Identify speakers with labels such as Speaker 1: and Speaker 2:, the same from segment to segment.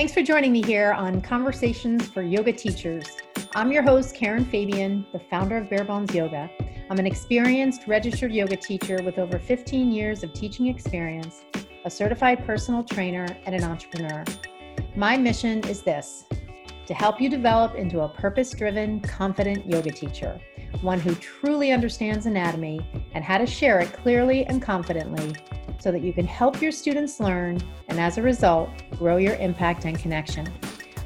Speaker 1: Thanks for joining me here on Conversations for Yoga Teachers. I'm your host, Karen Fabian, the founder of Bare Bones Yoga. I'm an experienced registered yoga teacher with over 15 years of teaching experience, a certified personal trainer, and an entrepreneur. My mission is this to help you develop into a purpose driven, confident yoga teacher, one who truly understands anatomy and how to share it clearly and confidently so that you can help your students learn and as a result, grow your impact and connection.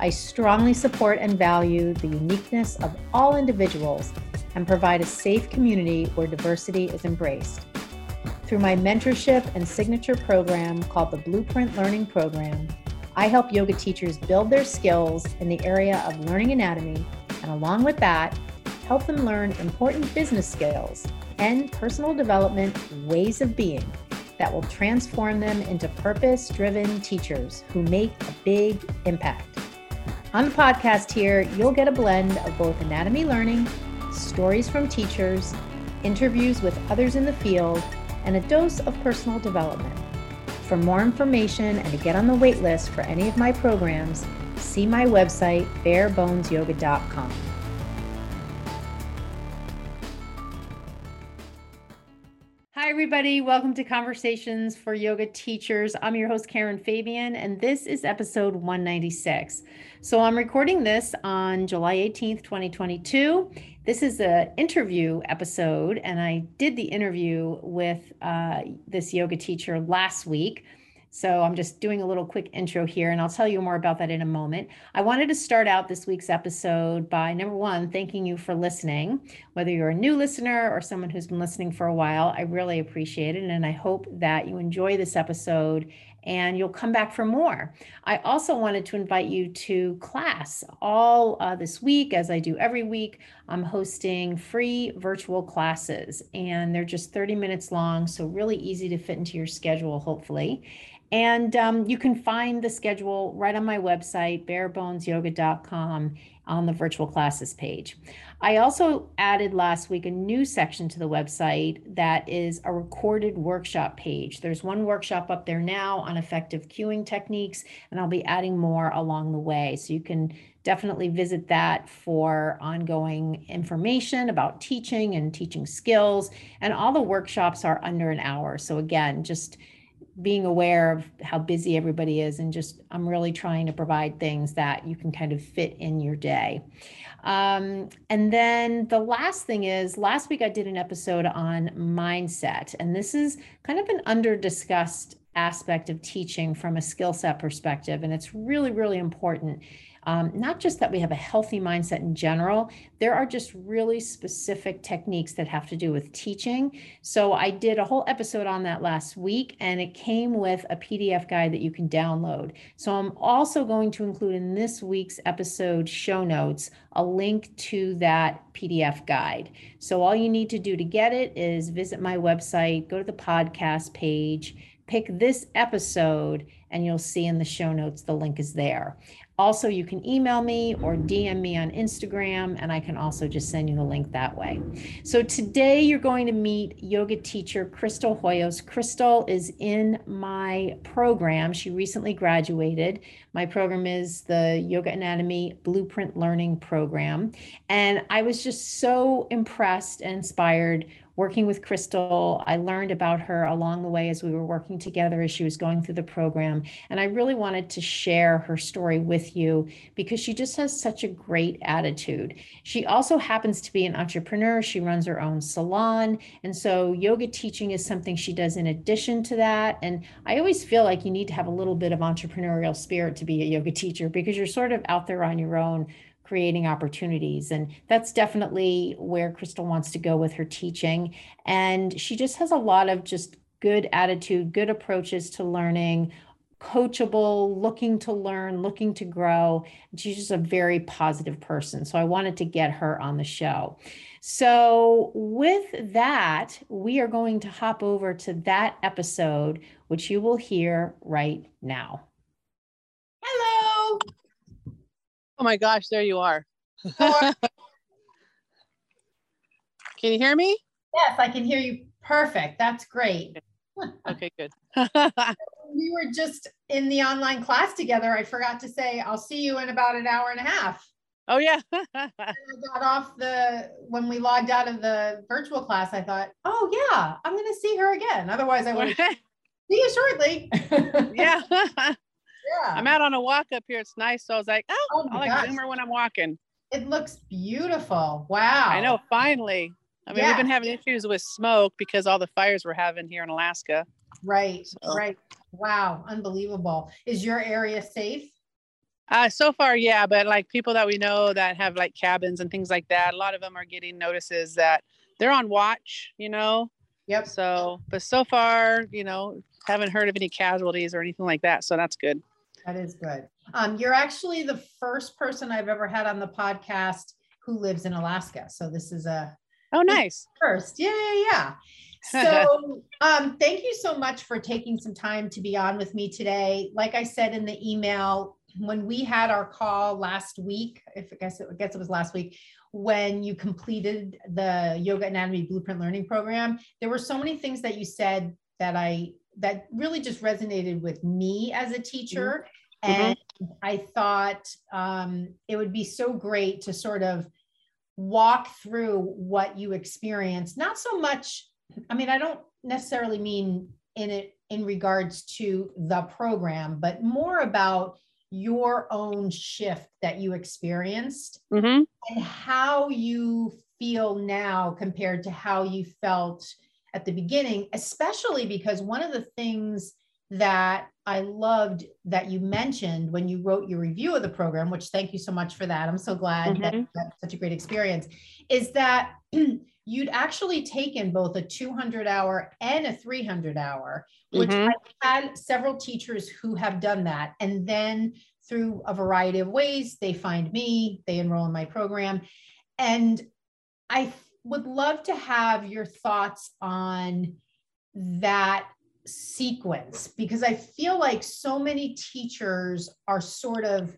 Speaker 1: I strongly support and value the uniqueness of all individuals and provide a safe community where diversity is embraced. Through my mentorship and signature program called the Blueprint Learning Program, I help yoga teachers build their skills in the area of learning anatomy, and along with that, help them learn important business skills and personal development ways of being that will transform them into purpose driven teachers who make a big impact. On the podcast here, you'll get a blend of both anatomy learning, stories from teachers, interviews with others in the field, and a dose of personal development. For more information and to get on the wait list for any of my programs, see my website, barebonesyoga.com. everybody. Welcome to Conversations for Yoga Teachers. I'm your host, Karen Fabian, and this is episode 196. So I'm recording this on July 18th, 2022. This is an interview episode, and I did the interview with uh, this yoga teacher last week. So I'm just doing a little quick intro here, and I'll tell you more about that in a moment. I wanted to start out this week's episode by number one, thanking you for listening. Whether you're a new listener or someone who's been listening for a while, I really appreciate it. And I hope that you enjoy this episode and you'll come back for more. I also wanted to invite you to class all uh, this week, as I do every week. I'm hosting free virtual classes, and they're just 30 minutes long, so really easy to fit into your schedule, hopefully. And um, you can find the schedule right on my website, barebonesyoga.com, on the virtual classes page. I also added last week a new section to the website that is a recorded workshop page. There's one workshop up there now on effective cueing techniques, and I'll be adding more along the way. So you can definitely visit that for ongoing information about teaching and teaching skills. And all the workshops are under an hour. So again, just being aware of how busy everybody is and just i'm really trying to provide things that you can kind of fit in your day. Um, and then the last thing is last week i did an episode on mindset and this is kind of an under discussed aspect of teaching from a skill set perspective and it's really really important um, not just that we have a healthy mindset in general, there are just really specific techniques that have to do with teaching. So I did a whole episode on that last week, and it came with a PDF guide that you can download. So I'm also going to include in this week's episode show notes a link to that PDF guide. So all you need to do to get it is visit my website, go to the podcast page pick this episode and you'll see in the show notes the link is there. Also, you can email me or DM me on Instagram, and I can also just send you the link that way. So, today you're going to meet yoga teacher Crystal Hoyos. Crystal is in my program. She recently graduated. My program is the Yoga Anatomy Blueprint Learning Program. And I was just so impressed and inspired working with Crystal. I learned about her along the way as we were working together as she was going through the program. And I really wanted to share her story with you because she just has such a great attitude. She also happens to be an entrepreneur. She runs her own salon. And so yoga teaching is something she does in addition to that. And I always feel like you need to have a little bit of entrepreneurial spirit to be a yoga teacher because you're sort of out there on your own creating opportunities. And that's definitely where Crystal wants to go with her teaching. And she just has a lot of just good attitude, good approaches to learning, coachable, looking to learn, looking to grow. She's just a very positive person. So I wanted to get her on the show. So, with that, we are going to hop over to that episode, which you will hear right now.
Speaker 2: Oh my gosh, there you are. can you hear me?
Speaker 1: Yes, I can hear you perfect. That's great.
Speaker 2: okay, good.
Speaker 1: we were just in the online class together. I forgot to say, I'll see you in about an hour and a half.
Speaker 2: Oh yeah.
Speaker 1: I got off the when we logged out of the virtual class. I thought, oh yeah, I'm going to see her again. Otherwise, I would see you shortly.
Speaker 2: yeah. Yeah. I'm out on a walk up here. It's nice. So I was like, oh, oh I like gosh. Zoomer when I'm walking.
Speaker 1: It looks beautiful. Wow.
Speaker 2: I know. Finally. I mean, yeah. we've been having issues with smoke because all the fires we're having here in Alaska.
Speaker 1: Right. So. Right. Wow. Unbelievable. Is your area safe?
Speaker 2: Uh, so far, yeah, but like people that we know that have like cabins and things like that, a lot of them are getting notices that they're on watch, you know?
Speaker 1: Yep.
Speaker 2: So, but so far, you know, haven't heard of any casualties or anything like that. So that's good.
Speaker 1: That is good. Um, you're actually the first person I've ever had on the podcast who lives in Alaska. So this is a
Speaker 2: oh nice
Speaker 1: first. Yeah, yeah, yeah. So um, thank you so much for taking some time to be on with me today. Like I said in the email, when we had our call last week, if I guess it, I guess it was last week, when you completed the yoga anatomy blueprint learning program, there were so many things that you said that I that really just resonated with me as a teacher. Mm-hmm. And. I thought um, it would be so great to sort of walk through what you experienced, not so much, I mean, I don't necessarily mean in it in regards to the program, but more about your own shift that you experienced mm-hmm. and how you feel now compared to how you felt at the beginning, especially because one of the things that I loved that you mentioned when you wrote your review of the program, which thank you so much for that. I'm so glad mm-hmm. that that's such a great experience, is that you'd actually taken both a 200 hour and a 300 hour, which mm-hmm. I've had several teachers who have done that. And then through a variety of ways, they find me, they enroll in my program. And I would love to have your thoughts on that sequence because I feel like so many teachers are sort of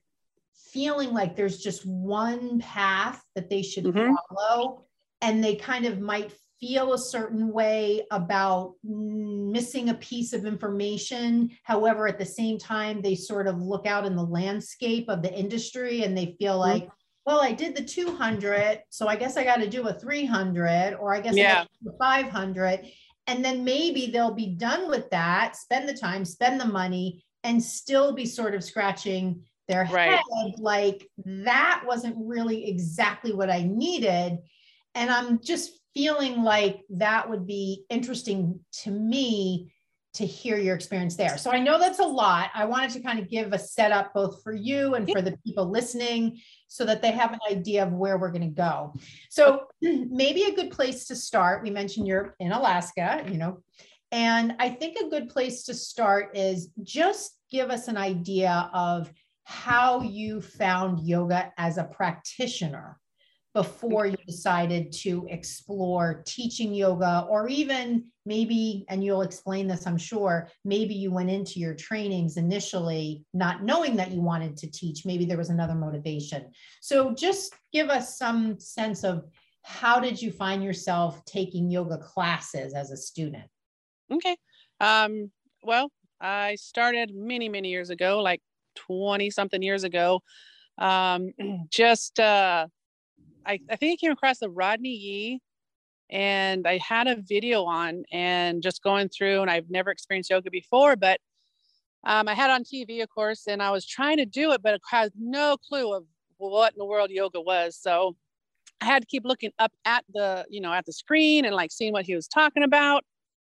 Speaker 1: feeling like there's just one path that they should mm-hmm. follow and they kind of might feel a certain way about missing a piece of information. However, at the same time, they sort of look out in the landscape of the industry and they feel mm-hmm. Well, I did the 200, so I guess I got to do a 300, or I guess yeah. I 500. And then maybe they'll be done with that, spend the time, spend the money, and still be sort of scratching their right. head like that wasn't really exactly what I needed. And I'm just feeling like that would be interesting to me to hear your experience there. So I know that's a lot. I wanted to kind of give a setup both for you and for the people listening so that they have an idea of where we're going to go. So maybe a good place to start. We mentioned you're in Alaska, you know, and I think a good place to start is just give us an idea of how you found yoga as a practitioner before you decided to explore teaching yoga or even maybe and you'll explain this i'm sure maybe you went into your trainings initially not knowing that you wanted to teach. Maybe there was another motivation. So just give us some sense of how did you find yourself taking yoga classes as a student?
Speaker 2: Okay. Um, well i started many many years ago like 20 something years ago. Um, just uh, I, I think I came across the Rodney Yee and I had a video on and just going through and I've never experienced yoga before, but um, I had on TV, of course, and I was trying to do it, but I had no clue of what in the world yoga was. So I had to keep looking up at the, you know, at the screen and like seeing what he was talking about.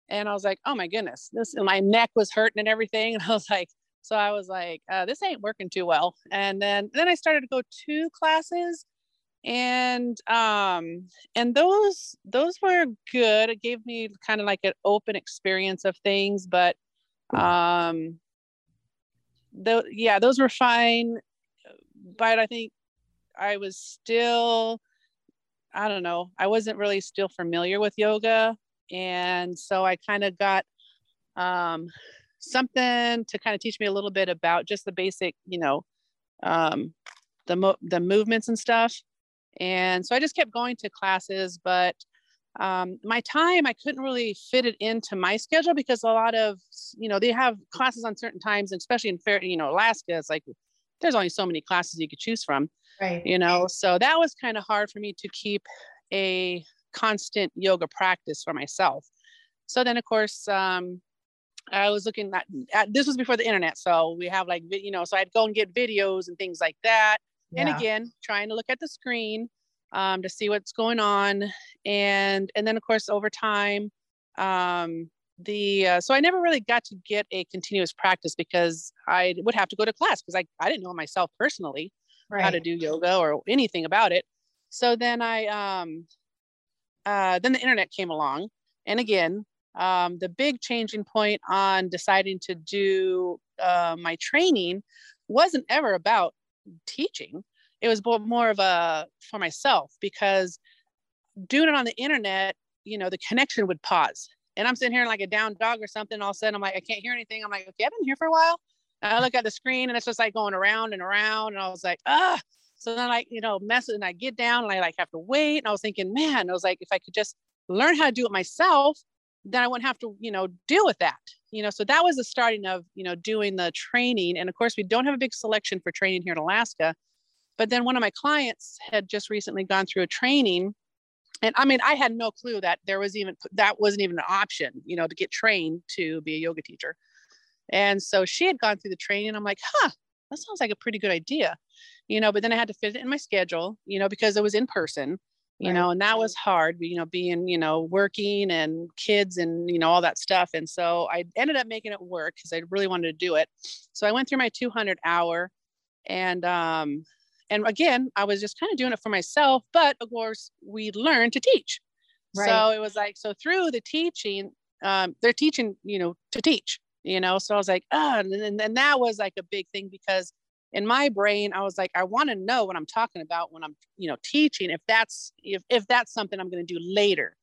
Speaker 2: And I was like, oh my goodness, this, and my neck was hurting and everything. And I was like, so I was like, uh, this ain't working too well. And then, then I started to go to classes and um and those those were good. It gave me kind of like an open experience of things but um though yeah those were fine but i think i was still i don't know i wasn't really still familiar with yoga. And so i kind of got um something to kind of teach me a little bit about just the basic you know um the mo- the movements and stuff and so I just kept going to classes, but um, my time i couldn't really fit it into my schedule because a lot of you know they have classes on certain times and especially in fair you know alaska it's like there's only so many classes you could choose from
Speaker 1: right.
Speaker 2: you know? So that was kind of hard for me to keep a constant yoga practice for myself. So then of course um, i was looking at, at, this was before the internet so we have like you know so i'd go and get videos and things like that yeah. and again trying to look at the screen um, to see what's going on and and then of course over time um, the uh, so i never really got to get a continuous practice because i would have to go to class because I, I didn't know myself personally right. how to do yoga or anything about it so then i um uh, then the internet came along and again um, the big changing point on deciding to do uh, my training wasn't ever about teaching. It was more of a for myself because doing it on the internet you know the connection would pause. And i'm sitting here like a down dog or something all of a sudden i'm like i can't hear anything. I'm like okay i've been here for a while. And i look at the screen and it's just like going around and around. And i was like ah so then like you know mess and i get down and i like have to wait. And i was thinking man i was like if i could just learn how to do it myself then i wouldn't have to you know deal with that you know so that was the starting of you know doing the training and of course we don't have a big selection for training here in alaska but then one of my clients had just recently gone through a training. And I mean, I had no clue that there was even, that wasn't even an option, you know, to get trained to be a yoga teacher. And so she had gone through the training. I'm like, huh, that sounds like a pretty good idea, you know, but then I had to fit it in my schedule, you know, because it was in person, you right. know, and that was hard, you know, being, you know, working and kids and, you know, all that stuff. And so I ended up making it work because I really wanted to do it. So I went through my 200 hour and um, and again i was just kind of doing it for myself but of course we learned to teach right. so it was like so through the teaching um, they're teaching you know to teach you know so i was like oh and, and, and that was like a big thing because in my brain i was like i want to know what i'm talking about when i'm you know teaching if that's if, if that's something i'm going to do later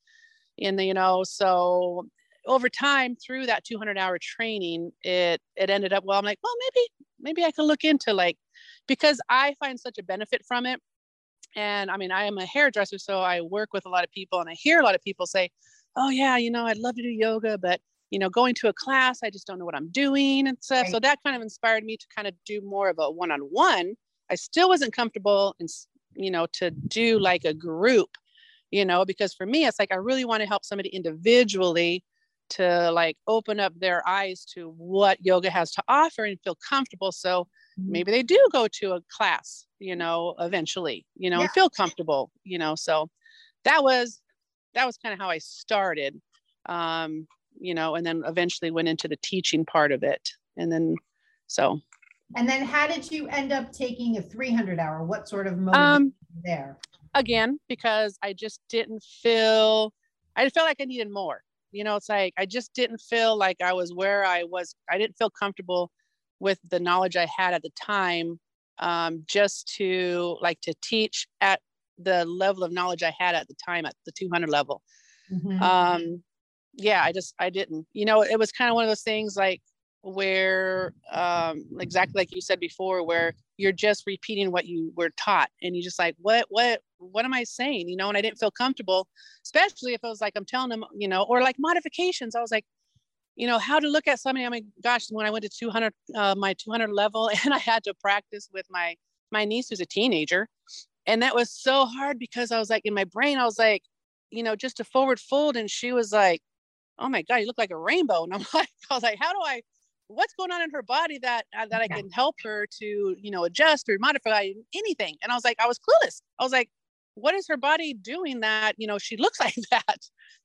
Speaker 2: and you know so over time through that 200 hour training it it ended up well i'm like well maybe maybe i could look into like because I find such a benefit from it. And I mean, I am a hairdresser, so I work with a lot of people, and I hear a lot of people say, "Oh yeah, you know, I'd love to do yoga, but you know, going to a class, I just don't know what I'm doing and stuff." Right. So that kind of inspired me to kind of do more of a one-on-one. I still wasn't comfortable, in, you know, to do like a group, you know, because for me, it's like I really want to help somebody individually to like open up their eyes to what yoga has to offer and feel comfortable. So Mm-hmm. maybe they do go to a class you know eventually you know yeah. and feel comfortable you know so that was that was kind of how i started um you know and then eventually went into the teaching part of it. And then so.
Speaker 1: And then how did you end up taking a 300 hour? What sort of motivation um, there?
Speaker 2: again because i just didn't feel i felt like i needed more. You know it's like i just didn't feel like i was where i was i didn't feel comfortable with the knowledge I had at the time, um, just to like to teach at the level of knowledge I had at the time at the 200 level. Mm-hmm. Um, yeah, I just, I didn't, you know, it was kind of one of those things like where, um, exactly like you said before, where you're just repeating what you were taught and you just like, what, what, what am I saying? You know, and I didn't feel comfortable, especially if it was like, I'm telling them, you know, or like modifications. I was like, you know how to look at somebody i mean gosh when i went to 200 uh, my 200 level and i had to practice with my my niece who's a teenager and that was so hard because i was like in my brain i was like you know just a forward fold and she was like oh my god you look like a rainbow. And i'm like i was like how do i what's going on in her body that uh, that i can help her to you know adjust or modify anything? And i was like i was clueless. I was like what is her body doing that you know she looks like that?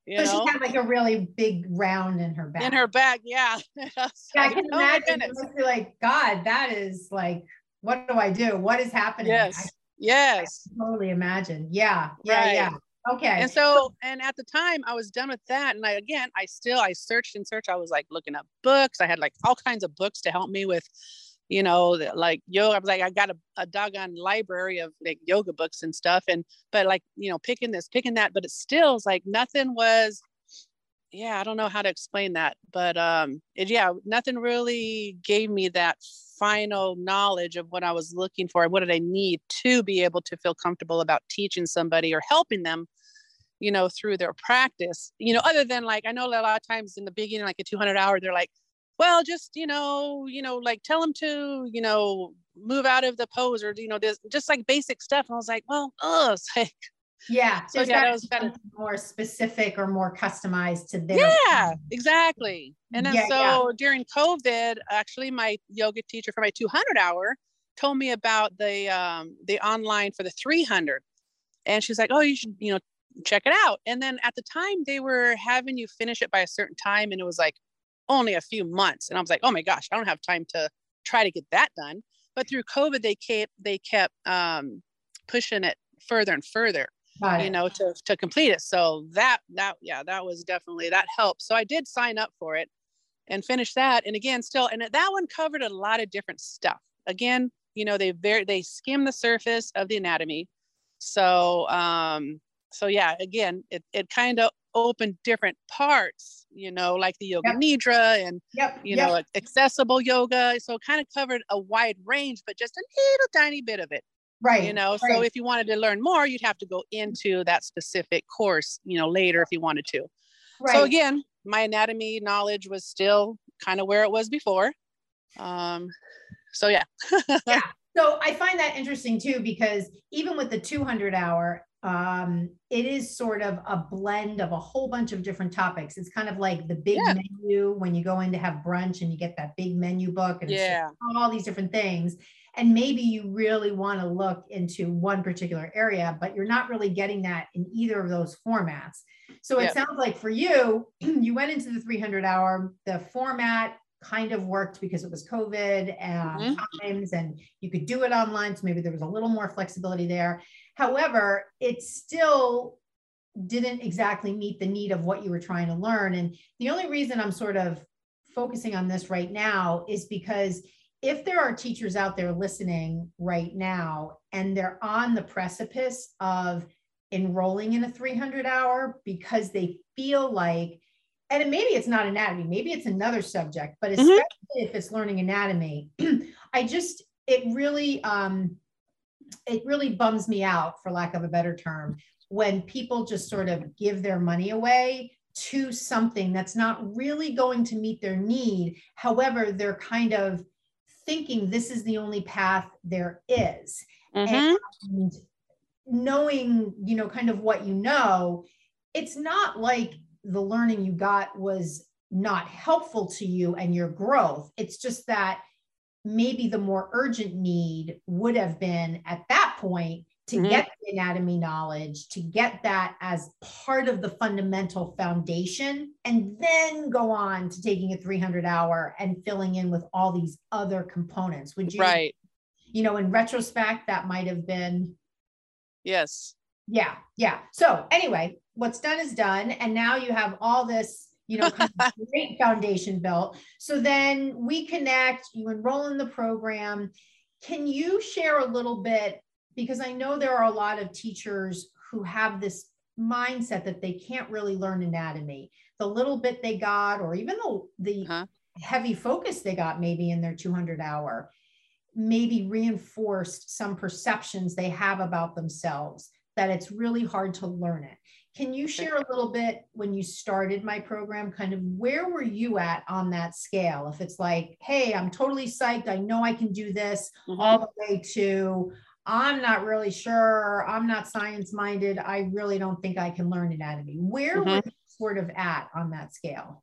Speaker 2: You
Speaker 1: so know? she had like a really big round in her back.
Speaker 2: in her back yeah.
Speaker 1: Yeah i can oh imagine it must be like god that is like what do i do? What is happening?
Speaker 2: Yes. I, yes.
Speaker 1: I totally imagine. Yeah yeah right. yeah okay
Speaker 2: and so and at the time i was done with that and i again i still i searched and searched i was like looking up books i had like all kinds of books to help me with you know, like yoga. I was like, I got a, a doggone library of like yoga books and stuff. And, but like, you know, picking this, picking that, but it still is like nothing was, yeah, I don't know how to explain that, but um, it, yeah, nothing really gave me that final knowledge of what I was looking for and what did I need to be able to feel comfortable about teaching somebody or helping them you know, through their practice, you know, other than like, I know a lot of times in the beginning, like a 200 hour, they're like, well, just, you know, you know, like tell them to, you know, move out of the pose or, you know, this, just like basic stuff. And I was like, well, it's like,
Speaker 1: yeah. So yeah, that was kind of more specific or more customized to their.
Speaker 2: Yeah, exactly. And then yeah, so yeah. during COVID, actually, my yoga teacher for my 200 hour told me about the um, the online for the 300, and she's like, "Oh, you should, you know, check it out." And then at the time, they were having you finish it by a certain time, and it was like only a few months. And I was like, "Oh my gosh, I don't have time to try to get that done." But through COVID, they kept they kept um, pushing it further and further you know to to complete it. So that that yeah that was definitely that helped. So i did sign up for it and finish that. And again still and that one covered a lot of different stuff. Again you know they very they skim the surface of the anatomy. So um so yeah again it, it kind of opened different parts you know like the yoga yep. nidra and
Speaker 1: yep.
Speaker 2: you
Speaker 1: yep.
Speaker 2: know accessible yoga. So it kind of covered a wide range but just a little tiny bit of it
Speaker 1: right
Speaker 2: you know
Speaker 1: right.
Speaker 2: so if you wanted to learn more you'd have to go into that specific course you know later if you wanted to right. so again my anatomy knowledge was still kind of where it was before um so yeah
Speaker 1: yeah so i find that interesting too because even with the 200 hour um, it is sort of a blend of a whole bunch of different topics. It's kind of like the big yeah. menu when you go in to have brunch and you get that big menu book and
Speaker 2: yeah.
Speaker 1: all these different things and maybe you really want to look into one particular area but you're not really getting that in either of those formats. So it yep. sounds like for you you went into the 300 hour. The format kind of worked because it was covid um, mm-hmm. times and you could do it online so maybe there was a little more flexibility there. However it still didn't exactly meet the need of what you were trying to learn. And the only reason i'm sort of focusing on this right now is because if there are teachers out there listening right now and they're on the precipice of enrolling in a 300 hour because they feel like and maybe it's not anatomy maybe it's another subject but mm-hmm. especially mm-hmm. if it's learning anatomy i just it really um it really bums me out for lack of a better term when people just sort of give their money away to something that's not really going to meet their need however they're kind of thinking this is the only path there is. Mm-hmm. And knowing, you know, kind of what you know, it's not like the learning you got was not helpful to you and your growth. It's just that maybe the more urgent need would have been at that point to mm-hmm. get the anatomy knowledge, to get that as part of the fundamental foundation, and then go on to taking a 300 hour and filling in with all these other components. Would you?
Speaker 2: Right.
Speaker 1: You know, in retrospect, that might have been.
Speaker 2: Yes.
Speaker 1: Yeah. Yeah. So, anyway, what's done is done. And now you have all this you know, kind of great foundation built. So then we connect, you enroll in the program. Can you share a little bit because I know there are a lot of teachers who have this mindset that they can't really learn anatomy. The little bit they got, or even the, the huh heavy focus they got maybe in their 200 hour, maybe reinforced some perceptions they have about themselves that it's really hard to learn it. Can you share a little bit when you started my program, kind of where were you at on that scale? If it's like, hey, I'm totally psyched, I know I can do this, mm-hmm. all the way to, I'm not really sure. I'm not science minded. I really don't think I can learn anatomy. Where mm-hmm. were you sort of at on that scale?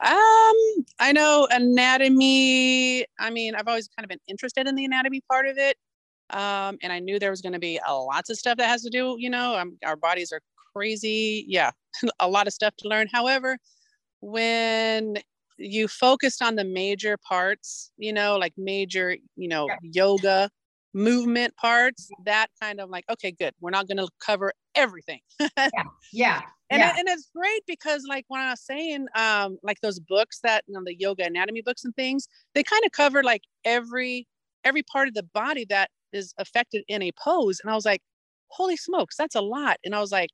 Speaker 2: Um, I know anatomy. I mean, I've always kind of been interested in the anatomy part of it. Um, and I knew there was going to be a lots of stuff that has to do, you know, um, our bodies are crazy. Yeah, a lot of stuff to learn. However, when you focused on the major parts, you know, like major, you know, yeah. yoga, movement parts that kind of like okay good we're not going to cover everything
Speaker 1: yeah yeah
Speaker 2: and,
Speaker 1: yeah.
Speaker 2: It, and it's great because like when i was saying um like those books that you know the yoga anatomy books and things they kind of cover like every every part of the body that is affected in a pose and i was like holy smokes that's a lot and i was like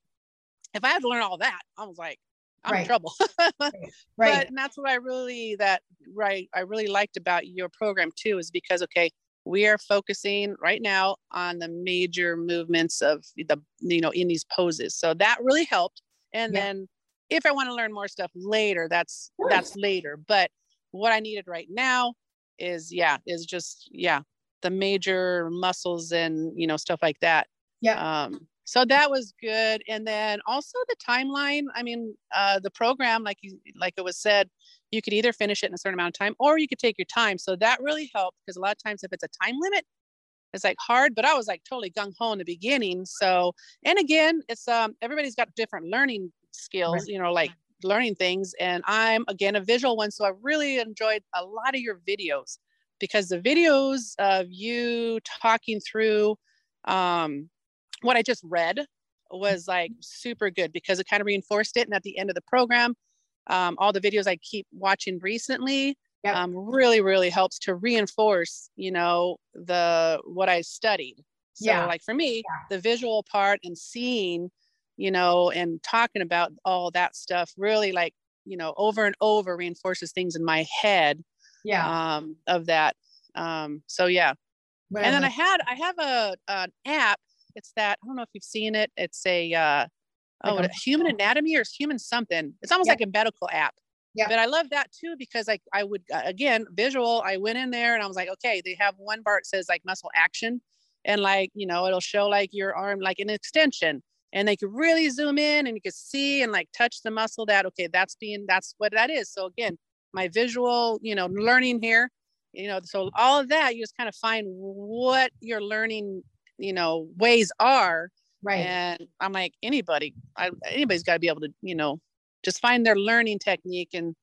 Speaker 2: if i had to learn all that i was like i'm right. in trouble
Speaker 1: right.
Speaker 2: but and that's what i really that right i really liked about your program too is because okay we are focusing right now on the major movements of the you know in these poses. So that really helped. And yeah. then if i want to learn more stuff later that's that's later. But what i needed right now is yeah is just yeah the major muscles and you know stuff like that.
Speaker 1: Yeah.
Speaker 2: Um so that was good. And then also the timeline. I mean uh the program like you like it was said you could either finish it in a certain amount of time or you could take your time so that really helped because a lot of times if it's a time limit it's like hard but i was like totally gung-ho in the beginning so and again it's um everybody's got different learning skills you know like learning things and i'm again a visual one so i really enjoyed a lot of your videos because the videos of you talking through um, what I just read was like super good because it kind of reinforced it. And at the end of the program, um, all the videos I keep watching recently yep. um, really, really helps to reinforce, you know, the what I studied. So, yeah. like for me, yeah. the visual part and seeing, you know, and talking about all that stuff really like, you know, over and over reinforces things in my head
Speaker 1: yeah
Speaker 2: um of that um so yeah and then i had i have a an app it's that i don't know if you've seen it it's a uh oh like human anatomy or human something. It's almost like a medical app. Yeah. But i love that too because like i would uh, again visual i went in there and i was like okay they have one bar that says like muscle action and like you know it'll show like your arm like an extension and they could really zoom in and you could see and like touch the muscle that okay that's being that's what that is. So again my visual, you know, learning here, you know, so all of that, you just kind of find what your learning, you know, ways are.
Speaker 1: Right.
Speaker 2: And I'm like, anybody, I, anybody's got to be able to, you know, just find their learning technique and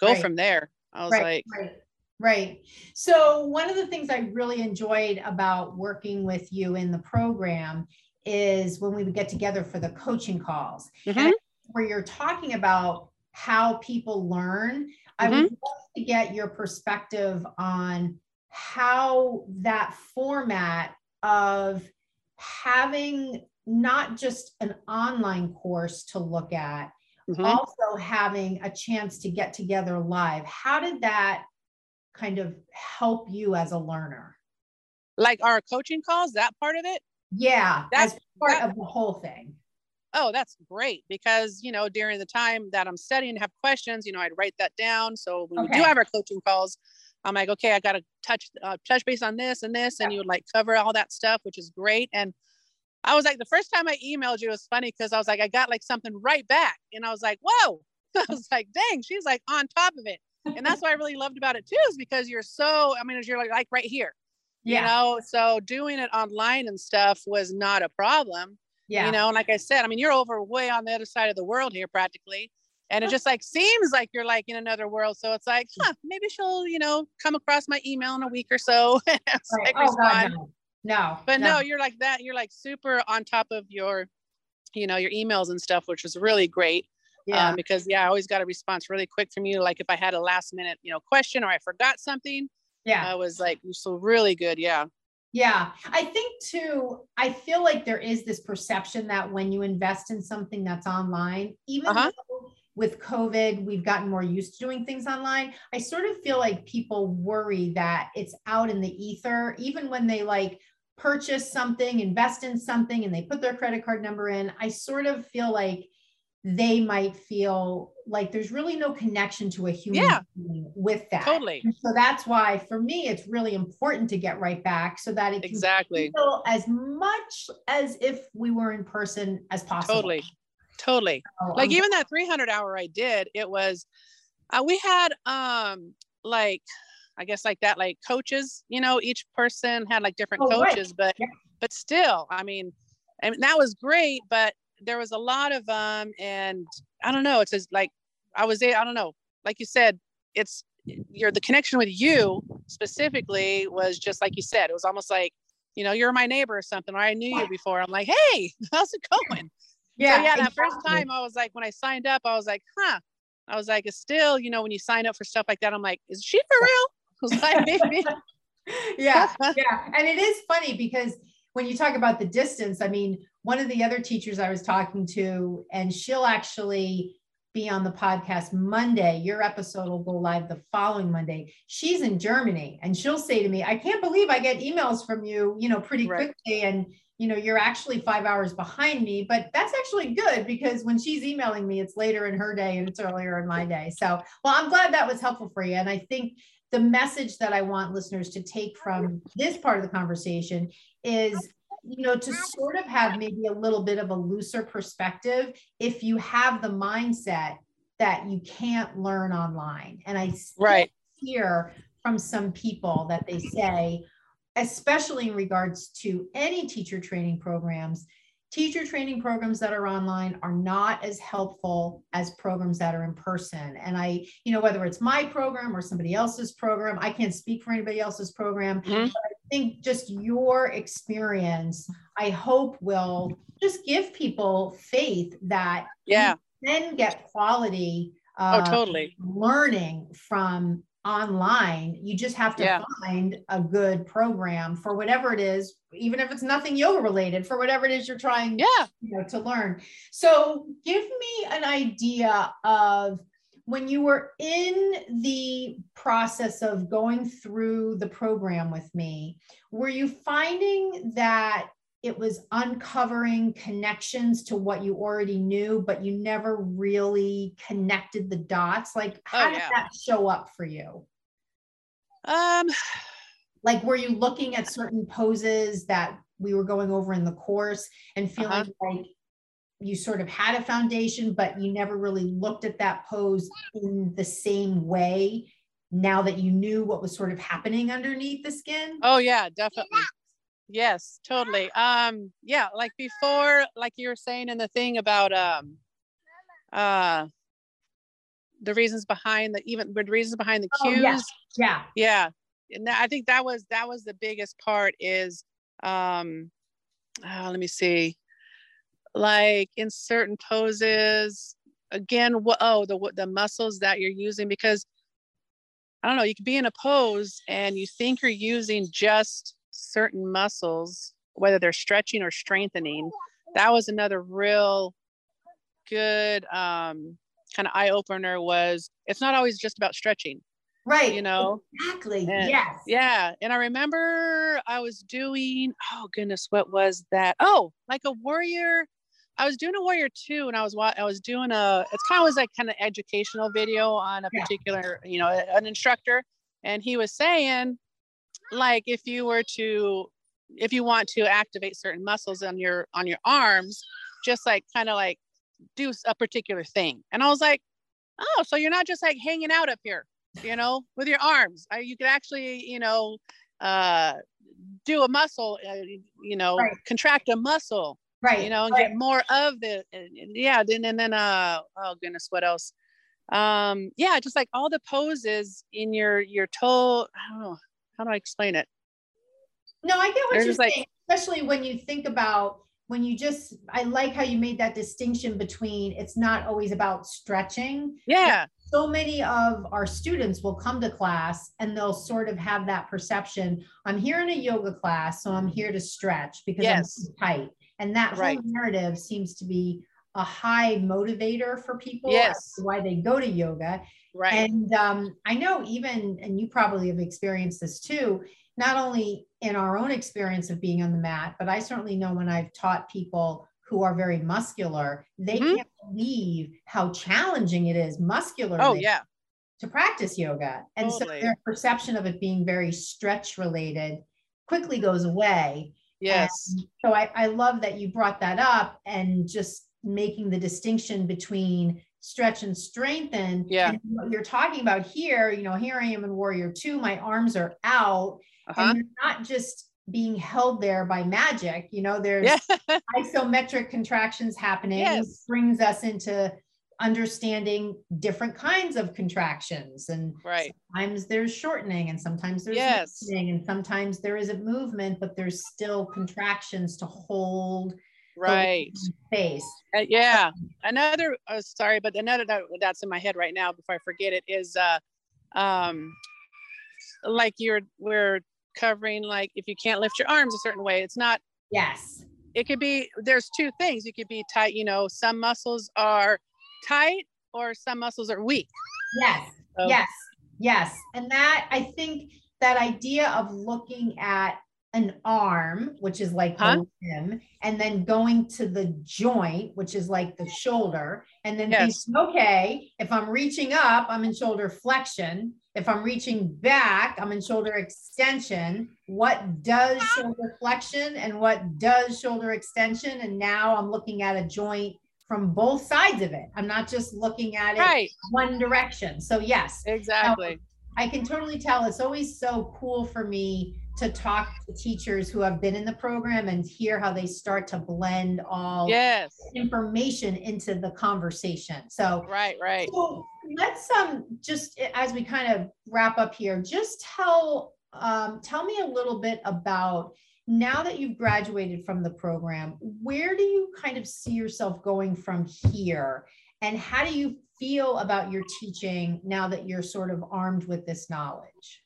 Speaker 2: go right. from there. I was
Speaker 1: right.
Speaker 2: like,
Speaker 1: right. Right. So, one of the things I really enjoyed about working with you in the program is when we would get together for the coaching calls, mm-hmm. where you're talking about how people learn I would mm-hmm. love to get your perspective on how that format of having not just an online course to look at, mm-hmm. also having a chance to get together live. How did that kind of help you as a learner?
Speaker 2: Like our coaching calls, that part of it?
Speaker 1: Yeah, that's part that, of the whole thing
Speaker 2: oh that's great because you know during the time that i'm studying have questions you know i'd write that down so when okay. we do have our coaching calls i'm like okay i got to touch uh, touch base on this and this and you would like cover all that stuff which is great and i was like the first time i emailed you was funny because i was like i got like something right back and i was like whoa i was like dang she's like on top of it and that's what i really loved about it too is because you're so i mean as you're like, like right here yeah. you know so doing it online and stuff was not a problem
Speaker 1: yeah.
Speaker 2: You know, and like I said, I mean, you're over way on the other side of the world here practically. And it just like seems like you're like in another world. So it's like, huh, maybe she'll, you know, come across my email in a week or so.
Speaker 1: right. oh, God, no. No.
Speaker 2: But no. no, you're like that. You're like super on top of your, you know, your emails and stuff, which was really great. Yeah. Um, because yeah, I always got a response really quick from you. Like if I had a last minute, you know, question or I forgot something.
Speaker 1: Yeah.
Speaker 2: I was like, so really good. Yeah.
Speaker 1: Yeah, I think too, I feel like there is this perception that when you invest in something that's online, even uh-huh. with COVID, we've gotten more used to doing things online. I sort of feel like people worry that it's out in the ether, even when they like purchase something, invest in something, and they put their credit card number in. I sort of feel like they might feel like there's really no connection to a human yeah, with that.
Speaker 2: Totally.
Speaker 1: And so that's why for me it's really important to get right back so that it
Speaker 2: exactly
Speaker 1: feel as much as if we were in person as possible.
Speaker 2: Totally. Totally. So, like um, even that 300 hour I did, it was uh, we had um like I guess like that like coaches, you know, each person had like different oh, coaches, right. but yeah. but still, I mean, I mean that was great, but there was a lot of them um, and i don't know it's just like i was i don't know like you said it's you're the connection with you specifically was just like you said it was almost like you know you're my neighbor or something or i knew you before i'm like hey how's it going yeah so yeah that exactly. first time i was like when i signed up i was like huh i was like it's still you know when you sign up for stuff like that i'm like is she for real I was like,
Speaker 1: Maybe. yeah yeah and it is funny because when you talk about the distance i mean one of the other teachers I was talking to, and she'll actually be on the podcast Monday. Your episode will go live the following Monday. She's in Germany and she'll say to me, I can't believe I get emails from you, you know, pretty right. quickly. And, you know, you're actually five hours behind me, but that's actually good because when she's emailing me, it's later in her day and it's earlier in my day. So, well, I'm glad that was helpful for you. And I think the message that I want listeners to take from this part of the conversation is you know, to sort of have maybe a little bit of a looser perspective if you have the mindset that you can't learn online. And I
Speaker 2: right.
Speaker 1: hear from some people that they say, especially in regards to any teacher training programs, teacher training programs that are online are not as helpful as programs that are in person. And I, you know, whether it's my program or somebody else's program, I can't speak for anybody else's program. Mm-hmm think just your experience, I hope will just give people faith that
Speaker 2: yeah,
Speaker 1: then get quality.
Speaker 2: Uh, oh, totally.
Speaker 1: Learning from online. You just have to yeah. find a good program for whatever it is, even if it's nothing yoga related, for whatever it is you're trying
Speaker 2: yeah.
Speaker 1: you know, to learn. So give me an idea of when you were in the process of going through the program with me, were you finding that it was uncovering connections to what you already knew, but you never really connected the dots? Like, how oh, yeah. did that show up for you?
Speaker 2: Um,
Speaker 1: like, were you looking at certain poses that we were going over in the course and feeling uh-huh. like you sort of had a foundation, but you never really looked at that pose in the same way now that you knew what was sort of happening underneath the skin?
Speaker 2: Oh yeah, definitely. Yes, totally. Um, yeah, like before, like you were saying in the thing about um uh the reasons behind the even the reasons behind the cues. Oh,
Speaker 1: yeah. yeah.
Speaker 2: Yeah. And I think that was that was the biggest part is um uh, let me see like in certain poses again what oh the the muscles that you're using because i don't know you could be in a pose and you think you're using just certain muscles whether they're stretching or strengthening that was another real good um, kind of eye opener was it's not always just about stretching
Speaker 1: right
Speaker 2: you know
Speaker 1: exactly and, yes
Speaker 2: yeah and i remember i was doing oh goodness what was that oh like a warrior I was doing a Warrior Two, and I was I was doing a. It's kind of was like kind of educational video on a particular, yeah. you know, an instructor, and he was saying, like, if you were to, if you want to activate certain muscles on your on your arms, just like kind of like do a particular thing, and I was like, oh, so you're not just like hanging out up here, you know, with your arms. I, you could actually, you know, uh, do a muscle, uh, you know, right. contract a muscle
Speaker 1: right
Speaker 2: you know and
Speaker 1: right.
Speaker 2: get more of the yeah then and then uh oh goodness what else um yeah just like all the poses in your your toe i don't know how do i explain it
Speaker 1: no i get what They're you're saying like, especially when you think about when you just i like how you made that distinction between it's not always about stretching
Speaker 2: yeah
Speaker 1: so many of our students will come to class and they'll sort of have that perception i'm here in a yoga class so i'm here to stretch because yes. i'm tight and that right. whole narrative seems to be a high motivator for people.
Speaker 2: Yes.
Speaker 1: Why they go to yoga.
Speaker 2: Right.
Speaker 1: And um, I know even, and you probably have experienced this too, not only in our own experience of being on the mat, but I certainly know when I've taught people who are very muscular, they mm-hmm. can't believe how challenging it is muscularly.
Speaker 2: Oh, yeah.
Speaker 1: To practice yoga. And totally. so their perception of it being very stretch related quickly goes away.
Speaker 2: Yes.
Speaker 1: And so I, I love that you brought that up and just making the distinction between stretch and strengthen.
Speaker 2: Yeah.
Speaker 1: And what you're talking about here, you know, here I am in Warrior Two, my arms are out, uh-huh. and you're not just being held there by magic. You know, there's yeah. isometric contractions happening,
Speaker 2: yes.
Speaker 1: brings us into understanding different kinds of contractions and
Speaker 2: right
Speaker 1: sometimes there's shortening and sometimes there's
Speaker 2: yes.
Speaker 1: and sometimes there isn't movement but there's still contractions to hold
Speaker 2: right
Speaker 1: space
Speaker 2: uh, yeah another uh, sorry but another that, that's in my head right now before i forget it is uh um like you're we're covering like if you can't lift your arms a certain way it's not
Speaker 1: yes
Speaker 2: it could be there's two things you could be tight you know some muscles are tight or some muscles are weak.
Speaker 1: Yes. So. Yes. Yes. And that I think that idea of looking at an arm, which is like huh? the limb, and then going to the joint, which is like the shoulder, and then yes. okay, if I'm reaching up, I'm in shoulder flexion. If I'm reaching back, I'm in shoulder extension. What does shoulder flexion and what does shoulder extension? And now I'm looking at a joint from both sides of it. I'm not just looking at it right. one direction. So yes,
Speaker 2: exactly.
Speaker 1: I can totally tell. It's always so cool for me to talk to teachers who have been in the program and hear how they start to blend all
Speaker 2: yes.
Speaker 1: information into the conversation. So
Speaker 2: right, right. So
Speaker 1: let's um just as we kind of wrap up here, just tell um tell me a little bit about now that you've graduated from the program, where do you kind of see yourself going from here? And how do you feel about your teaching now that you're sort of armed with this knowledge?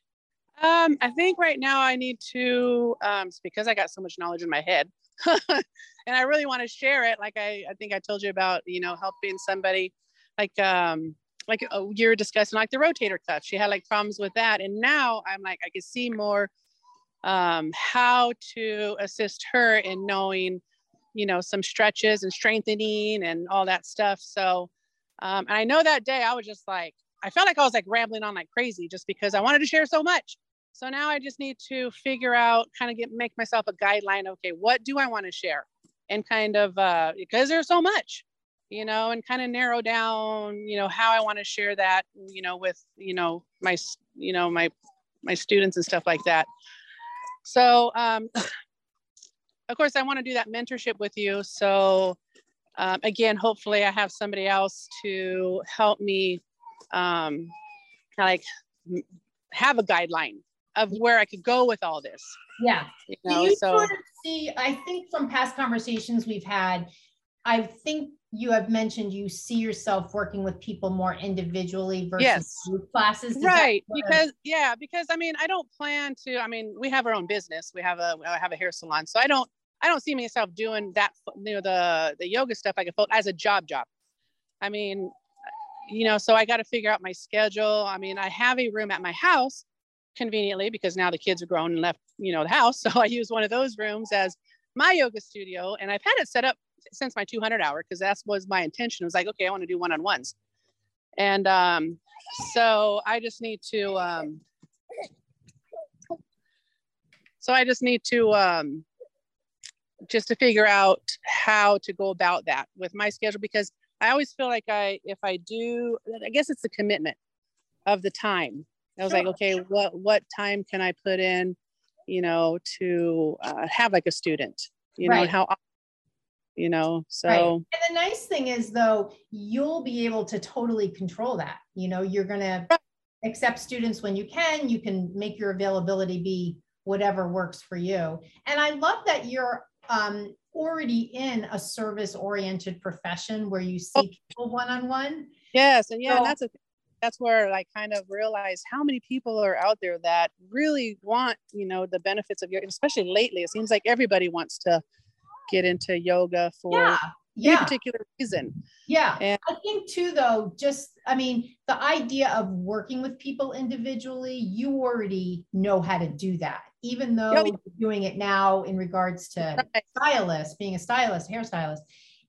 Speaker 2: Um, I think right now I need to, um, because I got so much knowledge in my head, and I really want to share it. Like I, I think I told you about, you know, helping somebody, like, um, like oh, you were discussing, like the rotator cuff. She had like problems with that, and now I'm like, I can see more, um, how to assist her in knowing, you know, some stretches and strengthening and all that stuff. So, um, and I know that day I was just like, I felt like I was like rambling on like crazy just because I wanted to share so much. So now I just need to figure out, kind of get make myself a guideline. Okay, what do I want to share? And kind of uh, because there's so much, you know, and kind of narrow down, you know, how I want to share that, you know, with you know my you know my my students and stuff like that. So um, of course I want to do that mentorship with you. So um, again, hopefully I have somebody else to help me um, like have a guideline of where I could go with all this.
Speaker 1: Yeah. You know, you so sort of see, I think from past conversations we've had, I think you have mentioned you see yourself working with people more individually versus yes. group classes.
Speaker 2: right. Because yeah, because I mean, I don't plan to, I mean, we have our own business. We have a I have a hair salon. So I don't I don't see myself doing that, you know, the the yoga stuff I can felt as a job job. I mean, you know, so I got to figure out my schedule. I mean, I have a room at my house conveniently because now the kids are grown and left, you know, the house. So I use one of those rooms as my yoga studio. And I've had it set up since my 200 hour because that was my intention. It was like, okay, I want to do one on ones. And um, so I just need to, um, so I just need to, um, just to figure out how to go about that with my schedule because I always feel like I, if I do, I guess it's the commitment of the time I was sure. like, okay, what what time can I put in, you know, to uh, have like a student, you right. know, how, you know, so. Right. And
Speaker 1: the nice thing is though, you'll be able to totally control that. You know, you're gonna accept students when you can. You can make your availability be whatever works for you. And I love that you're um, already in a service oriented profession where you see oh. people one on one.
Speaker 2: Yes, and yeah, so, that's a that's where I kind of realized how many people are out there that really want, you know, the benefits of yoga, especially lately. It seems like everybody wants to get into yoga for yeah, yeah. particular reason.
Speaker 1: Yeah. And I think too, though, just, I mean, the idea of working with people individually, you already know how to do that, even though yeah. you're doing it now in regards to right. stylist, being a stylist, hairstylist,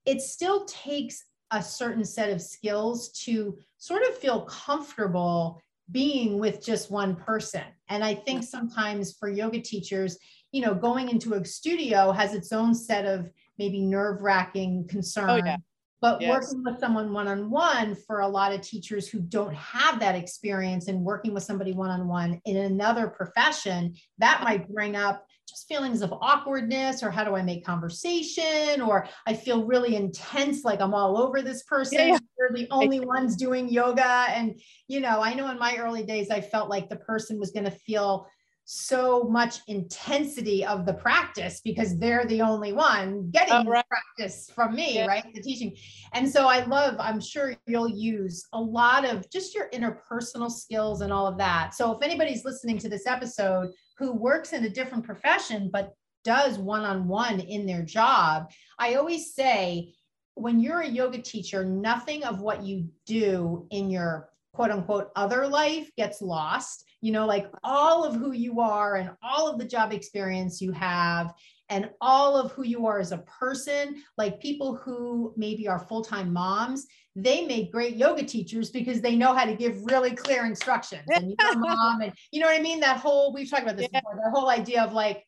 Speaker 1: it still takes a certain set of skills to sort of feel comfortable being with just one person. And I think sometimes for yoga teachers, you know, going into a studio has its own set of maybe nerve wracking concerns. Oh, yeah. But yes. working with someone one on one for a lot of teachers who don't have that experience and working with somebody one on one in another profession, that might bring up just feelings of awkwardness or how do I make conversation or I feel really intense, like I'm all over this person. Yeah. We're the only ones doing yoga. And, you know, I know in my early days, I felt like the person was going to feel so much intensity of the practice because they're the only one getting oh, right. practice from me, yeah. right? The teaching. And so I love, I'm sure you'll use a lot of just your interpersonal skills and all of that. So if anybody's listening to this episode who works in a different profession but does one-on-one in their job, I always say when you're a yoga teacher, nothing of what you do in your quote unquote other life gets lost. You know, like all of who you are and all of the job experience you have and all of who you are as a person, like people who maybe are full time moms, they make great yoga teachers because they know how to give really clear instructions. And you're a mom, and you know what I mean? That whole, we've talked about this yeah. before, the whole idea of like,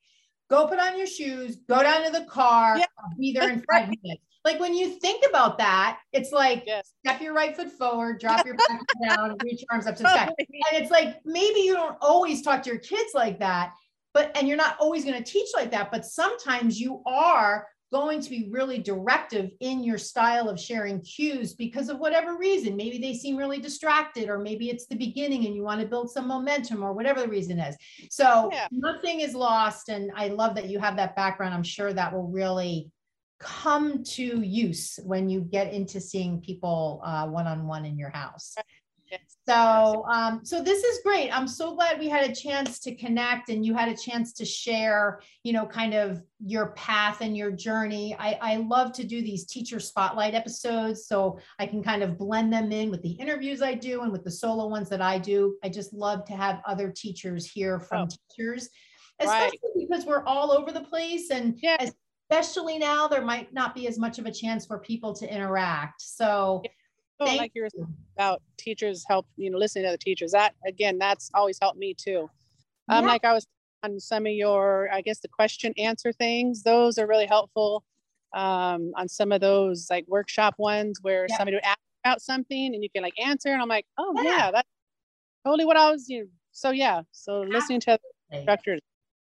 Speaker 1: go put on your shoes, go down to the car, yeah. be there in five minutes. Like when you think about that, it's like yes. step your right foot forward, drop your back down, reach your arms up to the oh, sky. And it's like maybe you don't always talk to your kids like that, but and you're not always going to teach like that, but sometimes you are going to be really directive in your style of sharing cues because of whatever reason. Maybe they seem really distracted, or maybe it's the beginning and you want to build some momentum, or whatever the reason is. So yeah. nothing is lost. And I love that you have that background. I'm sure that will really come to use when you get into seeing people one on one in your house. So, um, so this is great. I'm so glad we had a chance to connect and you had a chance to share, you know, kind of your path and your journey. I, I love to do these teacher spotlight episodes so I can kind of blend them in with the interviews I do and with the solo ones that I do. I just love to have other teachers hear from oh. teachers, especially right. because we're all over the place and yeah. especially now there might not be as much of a chance for people to interact. So.
Speaker 2: Oh, like you're about teachers help you know listening to the teachers. That again that's always helped me too. Um yeah. like i was on some of your i guess the question answer things those are really helpful um on some of those like workshop ones where yeah. somebody would ask about something and you can like answer and i'm like oh yeah, yeah that's totally what i was you know, so yeah so listening to instructors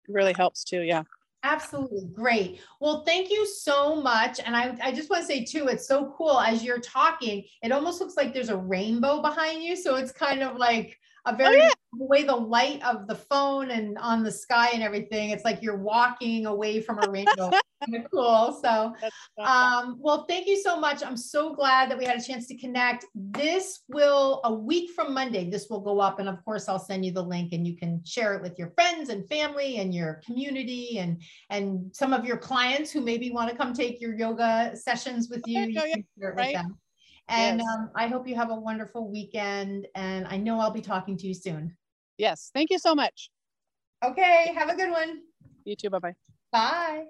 Speaker 2: really helps too yeah
Speaker 1: Absolutely. Great. Well, thank you so much. And I, I just want to say, too, it's so cool as you're talking, it almost looks like there's a rainbow behind you. So it's kind of like a oh, very oh, yeah. the way the light of the phone and on the sky and everything. It's like you're walking away from a rainbow. kind of cool. So, um, well, thank you so much. I'm so glad that we had a chance to connect. This will a week from Monday. This will go up, and of course, I'll send you the link, and you can share it with your friends and family and your community and and some of your clients who maybe want to come take your yoga sessions with you. you can share it with them. And yes. um, I hope you have a wonderful weekend. And I know I'll be talking to you soon.
Speaker 2: Yes. Thank you so much.
Speaker 1: Okay. Have a good one.
Speaker 2: You too. Bye bye.
Speaker 1: Bye.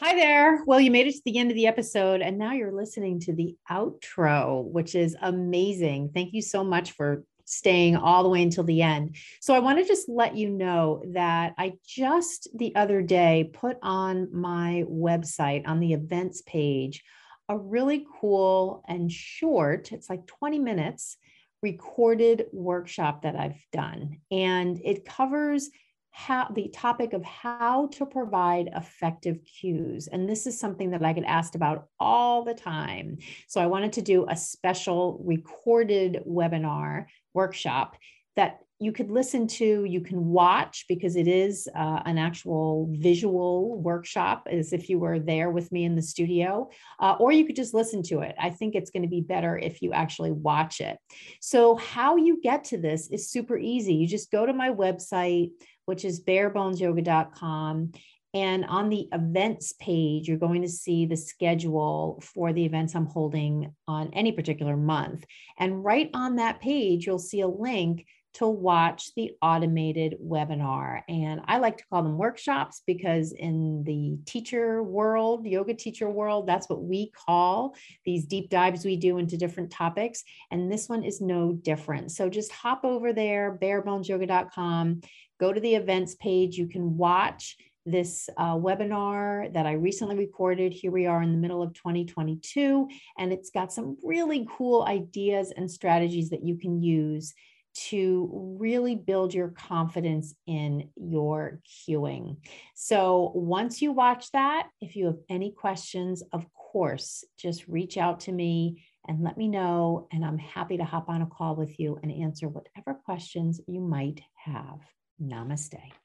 Speaker 1: Hi there. Well, you made it to the end of the episode, and now you're listening to the outro, which is amazing. Thank you so much for staying all the way until the end. So, I want to just let you know that I just the other day put on my website on the events page a really cool and short, it's like 20 minutes, recorded workshop that I've done. And it covers how the topic of how to provide effective cues. And this is something that I get asked about all the time. So I wanted to do a special recorded webinar workshop that you could listen to, you can watch because it is uh, an actual visual workshop as if you were there with me in the studio, uh, or you could just listen to it. I think it's going to be better if you actually watch it. So, how you get to this is super easy. You just go to my website, which is barebonesyoga.com. And on the events page, you're going to see the schedule for the events I'm holding on any particular month. And right on that page, you'll see a link to watch the automated webinar. And I like to call them workshops because in the teacher world, yoga teacher world, that's what we call these deep dives we do into different topics. And this one is no different. So just hop over there, barebonesyoga.com, go to the events page. You can watch this uh, webinar that I recently recorded. Here we are in the middle of 2022, and it's got some really cool ideas and strategies that you can use to really build your confidence in your cueing. So once you watch that, if you have any questions, of course, just reach out to me and let me know. And I'm happy to hop on a call with you and answer whatever questions you might have. Namaste.